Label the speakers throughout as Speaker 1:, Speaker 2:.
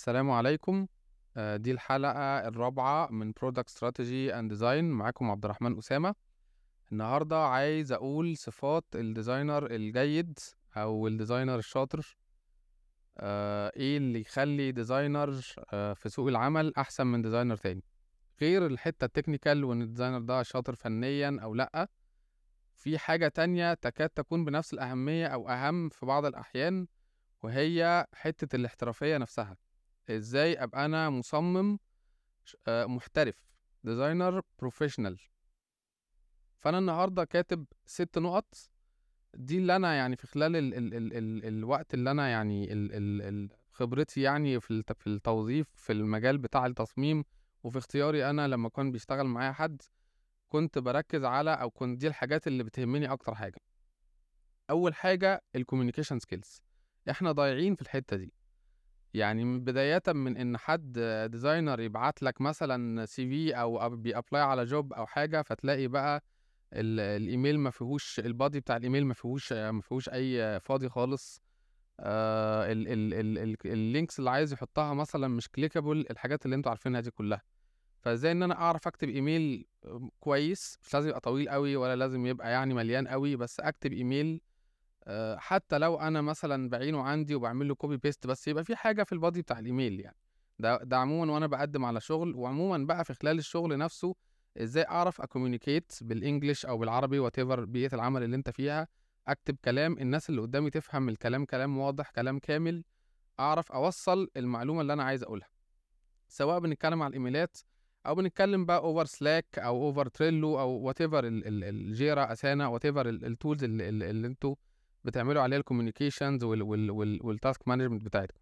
Speaker 1: السلام عليكم. آه، دي الحلقة الرابعة من Product Strategy and Design. معاكم عبد الرحمن أسامة. النهاردة عايز أقول صفات ال designer الجيد أو ال designer الشاطر. آه، إيه اللي يخلي designer آه، في سوق العمل أحسن من designer تاني؟ غير الحتة ال technical وإن ال designer ده شاطر فنيا أو لأ في حاجة تانية تكاد تكون بنفس الأهمية أو أهم في بعض الأحيان وهي حتة الاحترافية نفسها. إزاي أبقى أنا مصمم آه، محترف designer professional فأنا النهارده كاتب ست نقط دي اللي أنا يعني في خلال ال ال ال ال الوقت اللي أنا يعني ال ال ال خبرتي يعني في في التوظيف في المجال بتاع التصميم. وفي اختياري أنا لما كان بيشتغل معايا حد كنت بركز على أو كنت دي الحاجات اللي بتهمني أكتر حاجة. أول حاجة ال communication skills إحنا ضايعين في الحتة دي. يعني من بداية من إن حد designer يبعت لك مثلا CV أو بي apply على job أو حاجة فتلاقي بقى ال- الإيميل ما فيهوش ال body بتاع الإيميل ما فيهوش ما فيهوش أي body خالص. آه ال ال ال ال ال links اللي عايز يحطها مثلا مش clickable الحاجات اللي أنتوا عارفينها دي كلها. فإزاي إن أنا أعرف أكتب إيميل كويس؟ مش لازم يبقى طويل قوي ولا لازم يبقى يعني مليان قوي بس أكتب إيميل آه، حتى لو أنا مثلا بعينه عندي وبعمل له copy paste بس يبقى في حاجة في ال body بتاع الايميل يعني. ده ده عموما وأنا بقدم على شغل وعموما بقى في خلال الشغل نفسه إزاي أعرف أ communicate بال English أو بالعربي whatever بيئة العمل اللي أنت فيها أكتب كلام الناس اللي قدامي تفهم الكلام كلام واضح كلام كامل أعرف أوصل المعلومة اللي أنا عايز أقولها. سواء بنتكلم على ال emails أو بنتكلم بقى over Slack أو over Trello أو whatever ال Jira Asana whatever ال tools اللي, اللي أنتوا بتعملوا عليها ال communications وال task management بتاعتكم.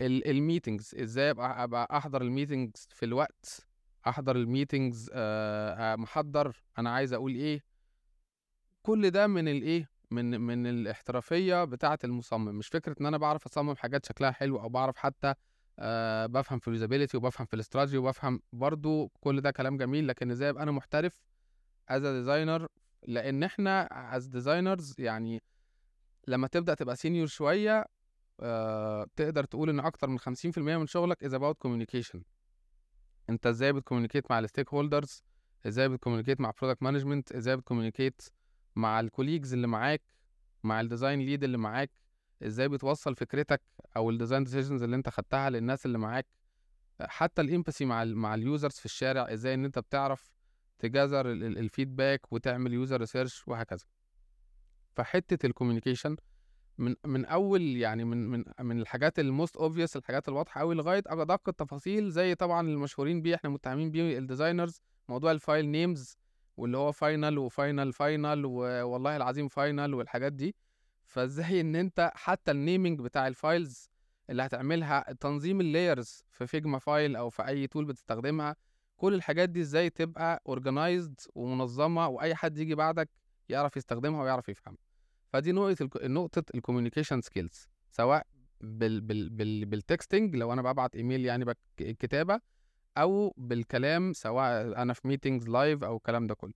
Speaker 1: ال meetings إزاي ابقى أبقى أحضر ال meetings في الوقت؟ أحضر ال meetings محضر أنا عايز أقول إيه؟ كل ده من الايه من من الاحترافية بتاعة المصمم. مش فكرة إن أنا بعرف أصمم حاجات شكلها حلو أو بعرف حتى أه بفهم في ال usability وبفهم في الاستراتيجي وبفهم برضو كل ده كلام جميل لكن إزاي أبقى أنا محترف as designer لأن إحنا as designers يعني لما تبدأ تبقى senior شوية آه، تقدر تقول إن أكتر من 50% من شغلك is about communication أنت إزاي بت communicate مع ال stakeholders إزاي بت communicate مع product management إزاي بت communicate مع ال colleagues اللي معاك مع ال design lead اللي معاك إزاي بتوصل فكرتك أو ال design decisions اللي أنت خدتها للناس اللي معاك. حتى ال empathy مع ال مع ال users في الشارع إزاي إن أنت بتعرف ت gather ال feedback وتعمل user research وهكذا. فحتة ال communication من من أول يعني من من من الحاجات ال most obvious الحاجات الواضحة قوي لغاية أدق التفاصيل زي طبعا المشهورين بيه إحنا متهمين بيه ال designers موضوع ال file names واللي هو final و final final والله العظيم final والحاجات دي. فإزاي إن أنت حتى ال naming بتاع ال files اللي هتعملها تنظيم ال layers في Figma file أو في أي tool بتستخدمها كل الحاجات دي إزاي تبقى organized ومنظمة وأي حد يجي بعدك يعرف يستخدمها ويعرف يفهمها. فدي نقطة نقطة ال communication skills سواء بال بال بال بال texting لو أنا ببعت إيميل يعني الكتابه أو بالكلام سواء أنا في meetings live أو الكلام ده كله.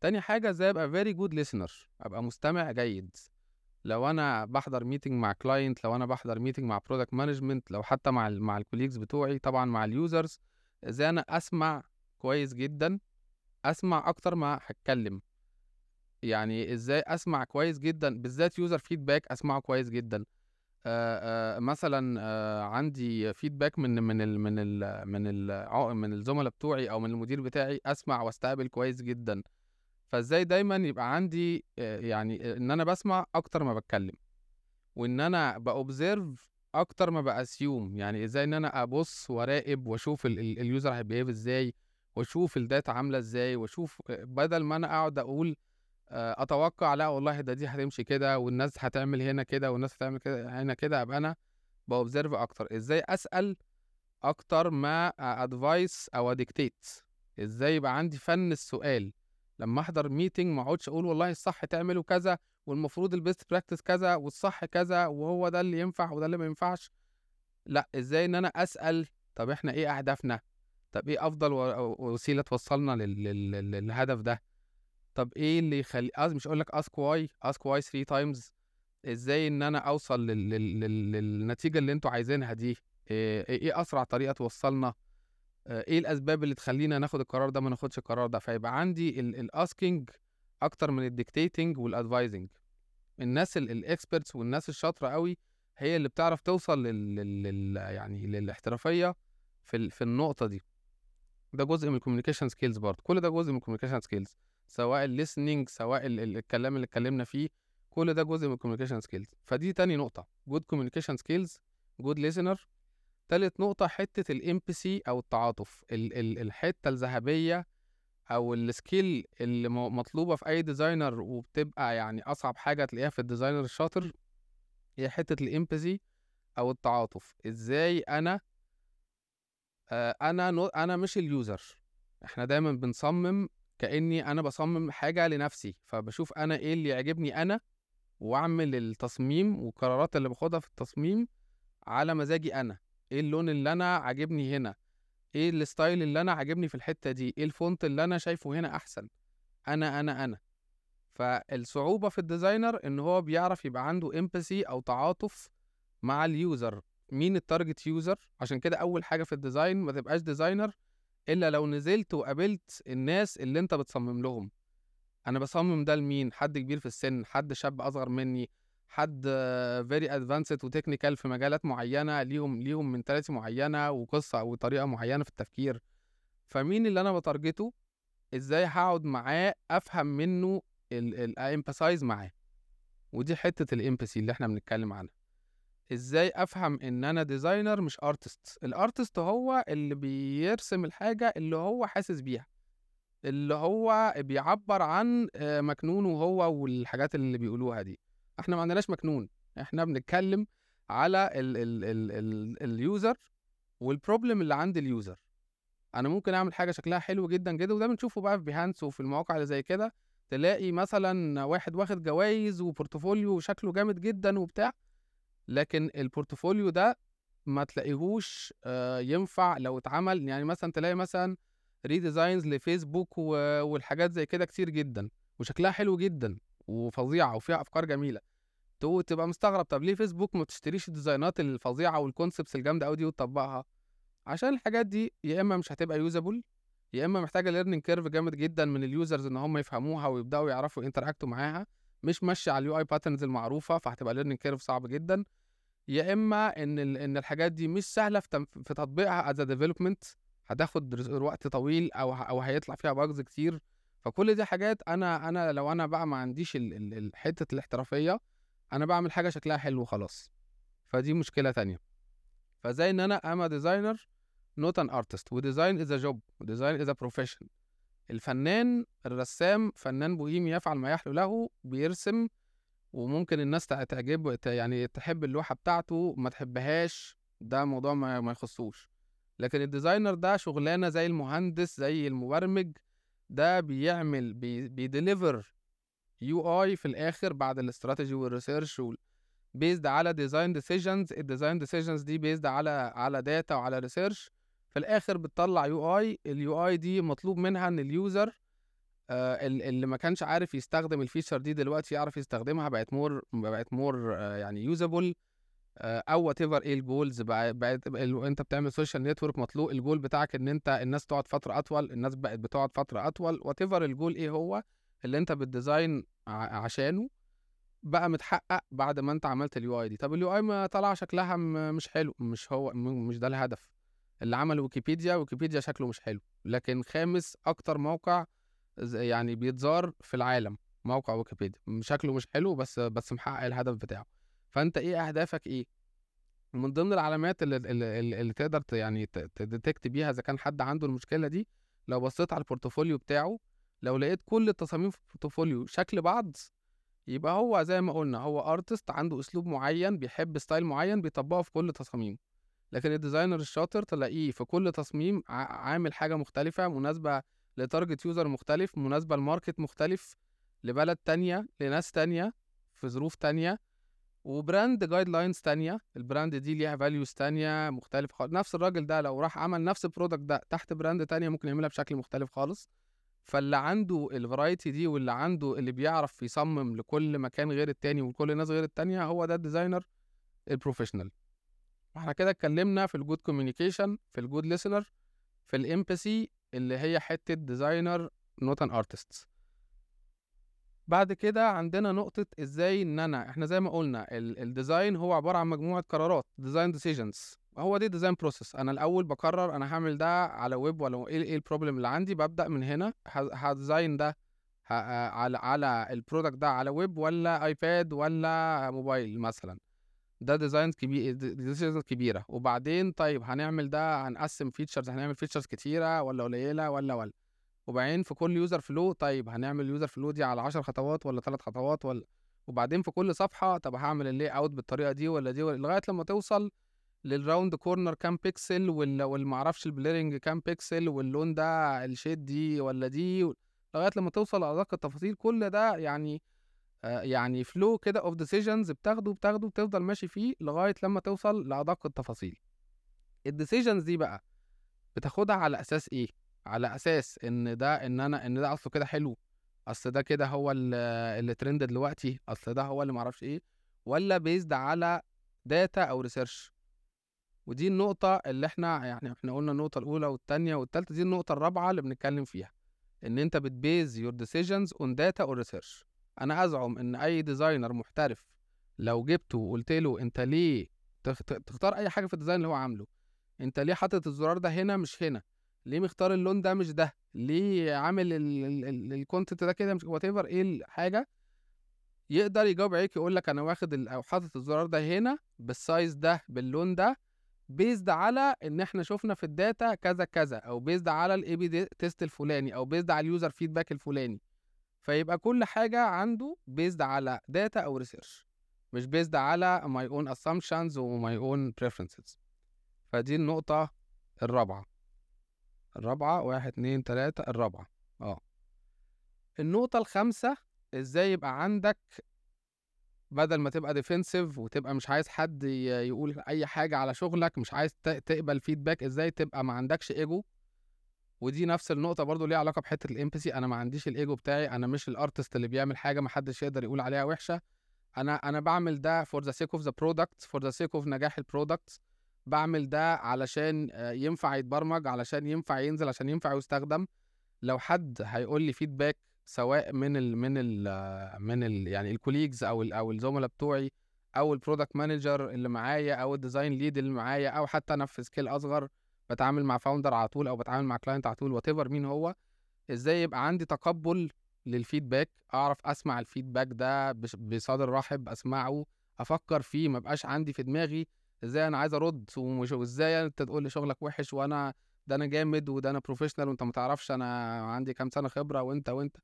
Speaker 1: تاني حاجة إزاي أبقى very good listener أبقى مستمع جيد. لو أنا بحضر meeting مع client لو أنا بحضر meeting مع product management لو حتى مع مع ال colleagues بتوعي طبعا مع ال users إزاي أنا أسمع كويس جدا أسمع أكتر ما هتكلم. يعني إزاي أسمع كويس جدا بالذات user feedback أسمعه كويس جدا. آه آه مثلا آه عندي feedback من من ال من ال من ال من الزملاء بتوعي أو من المدير بتاعي أسمع وأستقبل كويس جدا. فإزاي دايما يبقى عندي يعني إن أنا بسمع أكتر ما بتكلم وإن أنا ب observe أكتر ما ب assume يعني إزاي إن أنا أبص وراقب وأشوف ال- ال- اليوزر هي behave إزاي وأشوف ال data عاملة إزاي وأشوف بدل ما أنا أقعد أقول أتوقع لأ والله ده دي هتمشي كده والناس هتعمل هنا كده والناس هتعمل كده هنا كده ابقى أنا ب observe أكتر. إزاي أسأل أكتر ما advise أو a dictate إزاي يبقى عندي فن السؤال؟ لما أحضر meeting ما أقعدش أقول والله الصح تعملوا كذا والمفروض ال best practice كذا والصح كذا وهو ده اللي ينفع وده اللي ما ينفعش. لأ إزاي إن أنا أسأل طب إحنا إيه أهدافنا؟ طب إيه أفضل وسيلة توصلنا لل... لل... للهدف ده؟ طب إيه اللي يخلي. مش أقول لك ask why ask why 3 times إزاي إن أنا أوصل لل... لل... لل... للنتيجة اللي أنتوا عايزينها دي؟ إيه إيه أسرع طريقة توصلنا؟ آه، إيه الأسباب اللي تخلينا ناخد القرار ده ما ناخدش القرار ده؟ فيبقى عندي ال asking أكتر من ال dictating وال advising الناس ال experts والناس الشاطرة قوي هي اللي بتعرف توصل لل, لل... يعني للاحترافية في ال... في النقطة دي. ده جزء من ال communication skills برضه. كل ده جزء من ال communication skills سواء ال listening سواء ال... ال... الكلام اللي اتكلمنا فيه كل ده جزء من ال communication skills فدي تاني نقطة good communication skills good listener تالت نقطة حتة ال empathy أو التعاطف ال ال الحتة الذهبية أو ال skill اللي مطلوبة في أي designer وبتبقى يعني أصعب حاجة تلاقيها في ال designer الشاطر هي حتة ال empathy أو التعاطف. إزاي أنا آه أنا أنا مش ال user إحنا دايما بنصمم كأني أنا بصمم حاجة لنفسي فبشوف أنا إيه اللي يعجبني أنا وأعمل التصميم والقرارات اللي باخدها في التصميم على مزاجي أنا. إيه اللون اللي أنا عاجبني هنا؟ إيه ال style اللي أنا عاجبني في الحتة دي؟ إيه ال font اللي أنا شايفه هنا أحسن؟ أنا أنا أنا. فالصعوبة في ال designer إن هو بيعرف يبقى عنده empathy أو تعاطف مع ال user مين ال target user عشان كده أول حاجة في ال design ما تبقاش designer إلا لو نزلت وقابلت الناس اللي أنت بتصمم لهم. أنا بصمم ده لمين؟ حد كبير في السن حد شاب أصغر مني حد very advanced و technical في مجالات معينة ليهم ليهم mentality معينة وقصة وطريقه معينة في التفكير. فمين اللي أنا ب target ـه؟ إزاي هقعد معاه أفهم منه ال empathize معاه. ودي حتة ال empathy اللي إحنا بنتكلم عنها. إزاي أفهم إن أنا designer مش artist ال artist هو اللي بيرسم الحاجة اللي هو حاسس بيها اللي هو بيعبر عن آه، مكنونه هو والحاجات اللي بيقولوها دي. إحنا ما عندناش مكنون إحنا بنتكلم على ال ال ال ال user وال problem اللي عند ال user أنا ممكن أعمل حاجة شكلها حلو جدا جدا وده بنشوفه بقى في Behance وفي المواقع اللي زي كده تلاقي مثلا واحد واخد جوائز و portfolio شكله جامد جدا وبتاع لكن ال portfolio ده ما تلاقيهوش آه، ينفع لو اتعمل. يعني مثلا تلاقي مثلا redesigns لفيسبوك والحاجات زي كده كتير جدا وشكلها حلو جدا وفظيعة وفيها أفكار جميلة. تبقى مستغرب طب ليه فيسبوك ما تشتريش ال designات الفظيعة وال concepts الجامدة قوي دي وتطبقها؟ عشان الحاجات دي يا إما مش هتبقى usable يا إما محتاجة learning curve جامد جدا من ال users إن هم يفهموها ويبدأوا يعرفوا ي interactوا معاها. مش ماشية على ال UI patterns المعروفة فهتبقى learning curve صعب جدا. يا إما إن إن الحاجات دي مش سهلة في, في تطبيقها as development هتاخد وقت طويل أو أو هيطلع فيها bugs كتير. فكل دي حاجات أنا أنا لو أنا بقى ما عنديش حتة الاحترافية أنا بعمل حاجة شكلها حلو وخلاص. فدي مشكلة تانية. فزي إن أنا I'm a designer not an artist و design as job و design as profession الفنان الرسام فنان بوهيمي يفعل ما يحلو له بيرسم وممكن الناس تعجبه يعني تحب اللوحة بتاعته ما تحبهاش ده موضوع ما يخصوش. لكن ال designer ده شغلانة زي المهندس زي المبرمج ده بيعمل بي بي deliver UI في الآخر بعد ال strategy وال research based على design decisions ال design decisions دي based على على data وعلى research في الآخر بتطلع UI ال UI دي مطلوب منها إن ال user آه اللي ما كانش عارف يستخدم ال feature دي دلوقتي يعرف يستخدمها بقت more بقت more آه يعني usable آه، أو whatever إيه ال goals بقت انت بتعمل social network مطلوب الجول بتاعك إن أنت الناس تقعد فترة أطول الناس بقت بتقعد فترة أطول whatever ال goal إيه هو اللي أنت بت design عشانه بقى متحقق بعد ما أنت عملت ال UI دي. طب ال UI ما طلع شكلها مش حلو مش هو مش ده الهدف. اللي عمل ويكيبيديا ويكيبيديا شكله مش حلو لكن خامس أكتر موقع يعني بيتزار في العالم موقع ويكيبيديا. شكله مش حلو بس بس محقق الهدف بتاعه. فأنت إيه أهدافك إيه؟ من ضمن العلامات اللي, اللي, اللي تقدر يعني ت detect بيها إذا كان حد عنده المشكلة دي لو بصيت على ال portfolio بتاعه لو لقيت كل التصاميم في ال portfolio شكل بعض يبقى هو زي ما قلنا هو artist عنده أسلوب معين بيحب style معين بيطبقه في كل تصاميمه. لكن ال designer الشاطر تلاقيه في كل تصميم عامل حاجة مختلفة مناسبة ل target user مختلف مناسبة ل market مختلف لبلد تانية لناس تانية في ظروف تانية و brand guidelines تانية. ال brand دي ليها values تانية مختلف خالص. نفس الراجل ده لو راح عمل نفس ال product ده تحت brand تانية ممكن يعملها بشكل مختلف خالص. فاللي عنده ال variety دي واللي عنده اللي بيعرف يصمم لكل مكان غير التاني ولكل الناس غير التانية هو ده ال designer ال professional إحنا كده اتكلمنا في ال good communication في ال good listener في ال empathy اللي هي حتة designer not an artist بعد كده عندنا نقطة إزاي إن أنا إحنا زي ما قلنا ال design هو عبارة عن مجموعة قرارات design decisions هو دي design process أنا الأول بقرر أنا هعمل ده على ويب ولا إيه إيه ال problem اللي عندي ببدأ من هنا ه design ده على على ال product ده على ويب ولا ايباد ولا موبايل مثلا. ده decision كبير decision كبيرة. وبعدين طيب هنعمل ده هنقسم features هنعمل features كتيرة ولا قليلة ولا ولا. وبعدين في كل user flow طيب هنعمل user flow دي على 10 خطوات ولا 3 خطوات ولا. وبعدين في كل صفحة طب هعمل ال layout بالطريقة دي ولا دي ولا. لغاية لما توصل لل round corner كام بيكسل والمعرفش ال blurring كام بيكسل واللون ده ال shade دي ولا دي. لغاية لما توصل لأدق التفاصيل كل ده يعني يعني flow كده of decisions بتاخده بتاخده بتفضل ماشي فيه لغاية لما توصل لأدق التفاصيل. ال decisions دي بقى بتاخدها على أساس إيه؟ على أساس إن ده إن أنا إن ده أصله كده حلو. أصل ده كده هو اللي ترند دلوقتي أصل ده هو اللي معرفش إيه. ولا based على data أو research ودي النقطة اللي إحنا يعني إحنا قلنا النقطة الأولى والتانية والتالتة دي النقطة الرابعة اللي بنتكلم فيها. إن أنت بت base your decisions on data or research أنا أزعم إن أي designer محترف لو جبته وقلت له أنت ليه تختار أي حاجة في ال design اللي هو عامله. أنت ليه حاطط الزرار ده هنا مش هنا؟ ليه مختار اللون ده مش ده؟ ليه عامل ال content ده كده مش whatever إيه الحاجة؟ يقدر يجاوب عليك يقول لك أنا واخد أو حاطط الزرار ده هنا بال size ده باللون ده based على إن إحنا شفنا في ال data كذا كذا أو based على ال A/B test الفلاني أو based على ال user feedback الفلاني. فيبقى كل حاجة عنده based على data أو research مش based على my own assumptions و my own preferences فدي النقطة الرابعة. الرابعة واحد اتنين تلاتة الرابعة. آه. النقطة الخامسة إزاي يبقى عندك بدل ما تبقى defensive وتبقى مش عايز حد يقول أي حاجة على شغلك مش عايز تقبل feedback إزاي تبقى ما عندكش ايجو ودي نفس النقطة برضو ليها علاقة بحتة ال empathy أنا ما عنديش الإيجو بتاعي أنا مش ال artist اللي بيعمل حاجة ما حدش يقدر يقول عليها وحشة. أنا أنا بعمل ده for the sake of the product for the sake of نجاح ال product بعمل ده علشان ينفع يتبرمج علشان ينفع ينزل عشان ينفع يستخدم. لو حد هيقول لي feedback سواء من ال من ال من ال يعني ال colleagues أو ال أو الزملاء بتوعي أو ال product manager اللي معايا أو ال design lead اللي معايا أو حتى أنا في scale أصغر بتعامل مع founder على طول أو بتعامل مع client على طول what مين هو إزاي يبقى عندي تقبل لل feedback أعرف أسمع ال feedback ده بصدر رحب أسمعه أفكر فيه ما بقاش عندي في دماغي إزاي أنا عايز أرد وإزاي أنت تقول لي شغلك وحش وأنا ده أنا جامد وده أنا professional وأنت ما تعرفش أنا عندي كام سنة خبرة وأنت وأنت.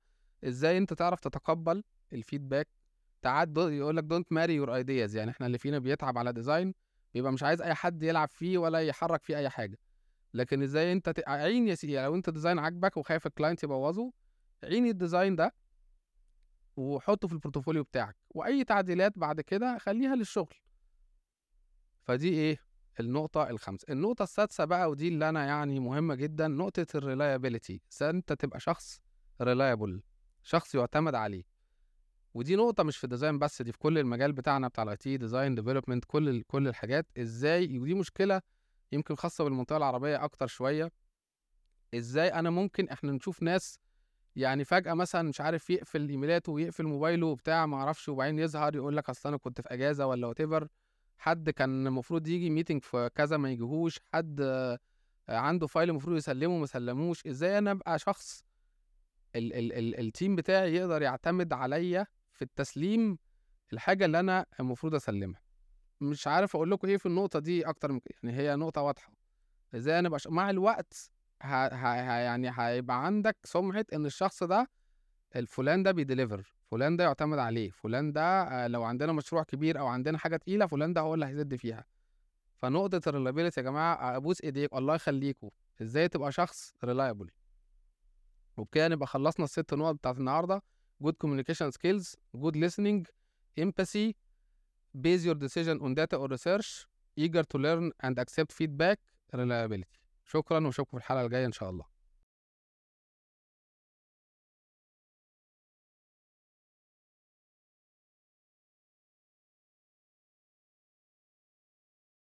Speaker 1: إزاي أنت تعرف تتقبل ال feedback ساعات يقول لك don't marry your ideas يعني إحنا اللي فينا بيتعب على design بيبقى مش عايز أي حد يلعب فيه ولا يحرك فيه أي حاجة. لكن إزاي أنت ت... شيل يا سيدي لو أنت design عاجبك وخايف ال client يبوظه شيل ال design ده وحطه في ال portfolio بتاعك وأي تعديلات بعد كده خليها للشغل. فدي إيه؟ النقطة الخامسة. النقطة السادسة بقى ودي اللي أنا يعني مهمة جدا نقطة ال reliability أنت تبقى شخص reliable شخص يعتمد عليه. ودي نقطة مش في ال design بس دي في كل المجال بتاعنا بتاع ال IT design development كل كل الحاجات. إزاي؟ ودي مشكلة يمكن خاصة بالمنطقة العربية أكتر شوية إزاي أنا ممكن إحنا نشوف ناس يعني فجأة مثلا مش عارف يقفل emailاته ويقفل موبايله وبتاع معرفش وبعدين يظهر يقول لك أصل أنا كنت في أجازة ولا what حد كان المفروض يجي meeting في كذا ما يجيهوش حد عنده file المفروض يسلمه ما سلموش إزاي أنا أبقى شخص ال ال ال ال team بتاعي يقدر يعتمد عليا في التسليم الحاجة اللي أنا المفروض أسلمها؟ مش عارف أقول لكم إيه في النقطة دي أكتر من يعني هي نقطة واضحة. إزاي أنا ش... مع الوقت ه... ه... يعني هيبقى عندك سمعة إن الشخص ده الفلان ده بي deliver فلان ده يعتمد عليه فلان ده آه، لو عندنا مشروع كبير أو عندنا حاجة تقيلة فلان ده هو اللي هيسد فيها. فنقطة ال reliability يا جماعة أبوس إيديك الله يخليكم إزاي تبقى شخص ريلايبل وبكده نبقى خلصنا الست نقط بتاعت النهارده. Good communication skills good listening empathy base your decision on data or research eager to learn and accept feedback reliability شكرا واشوفكم في الحلقة الجايه ان شاء الله